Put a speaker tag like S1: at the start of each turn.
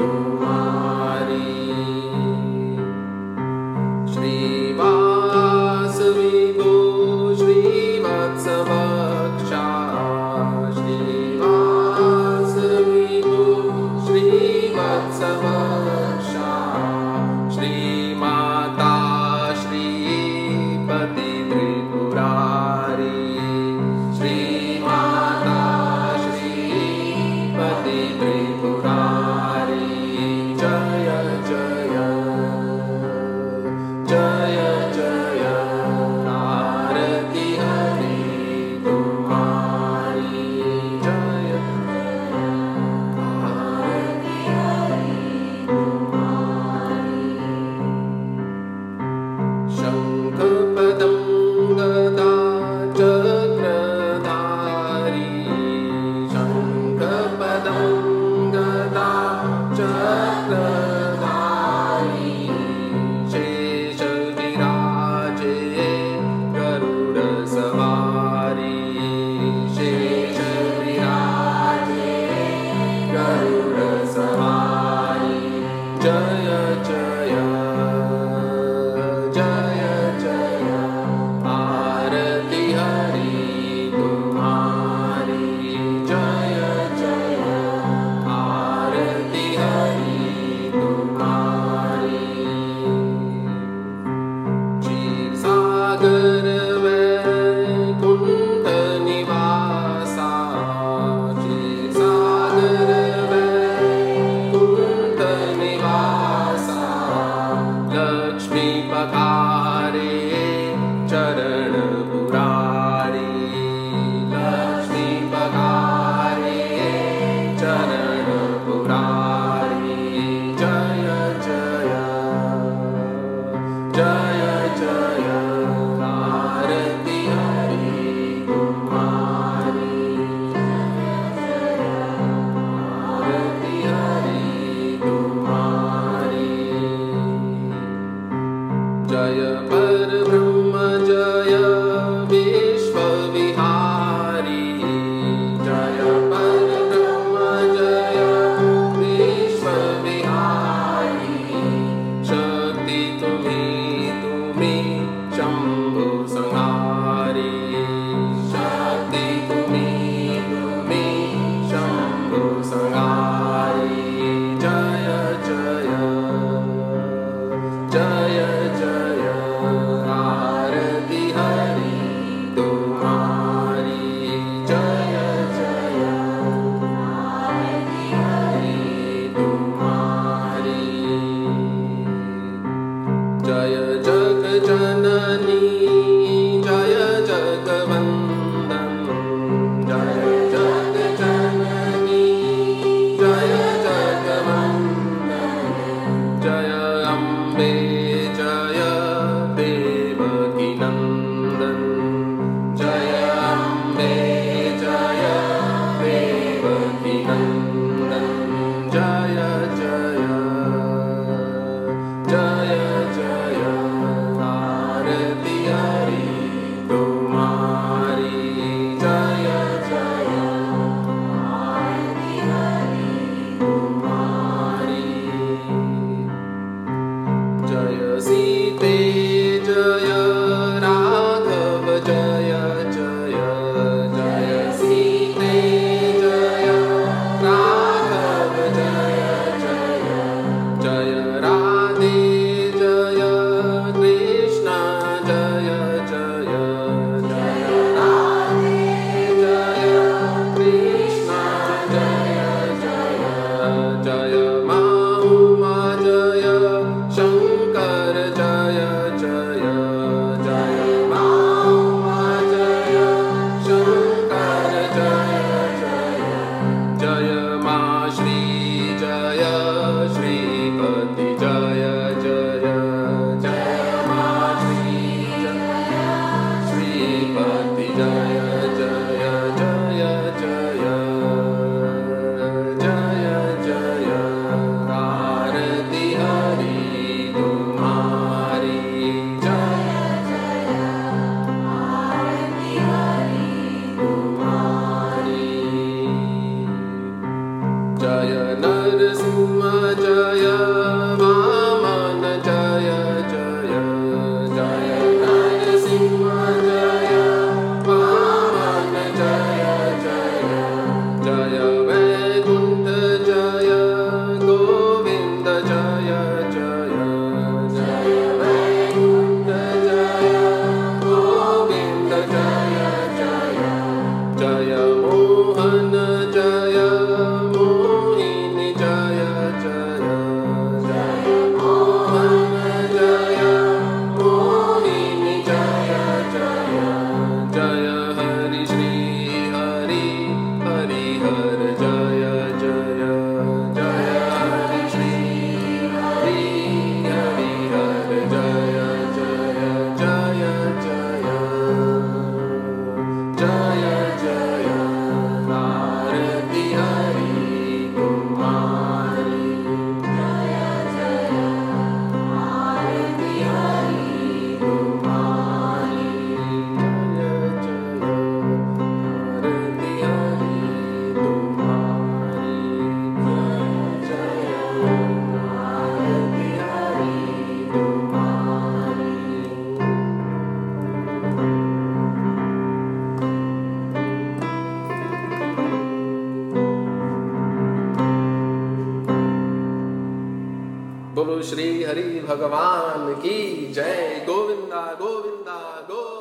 S1: Ooh. बोलो श्री हरि भगवान की जय। गोविंदा गोविंदा गोविंदा।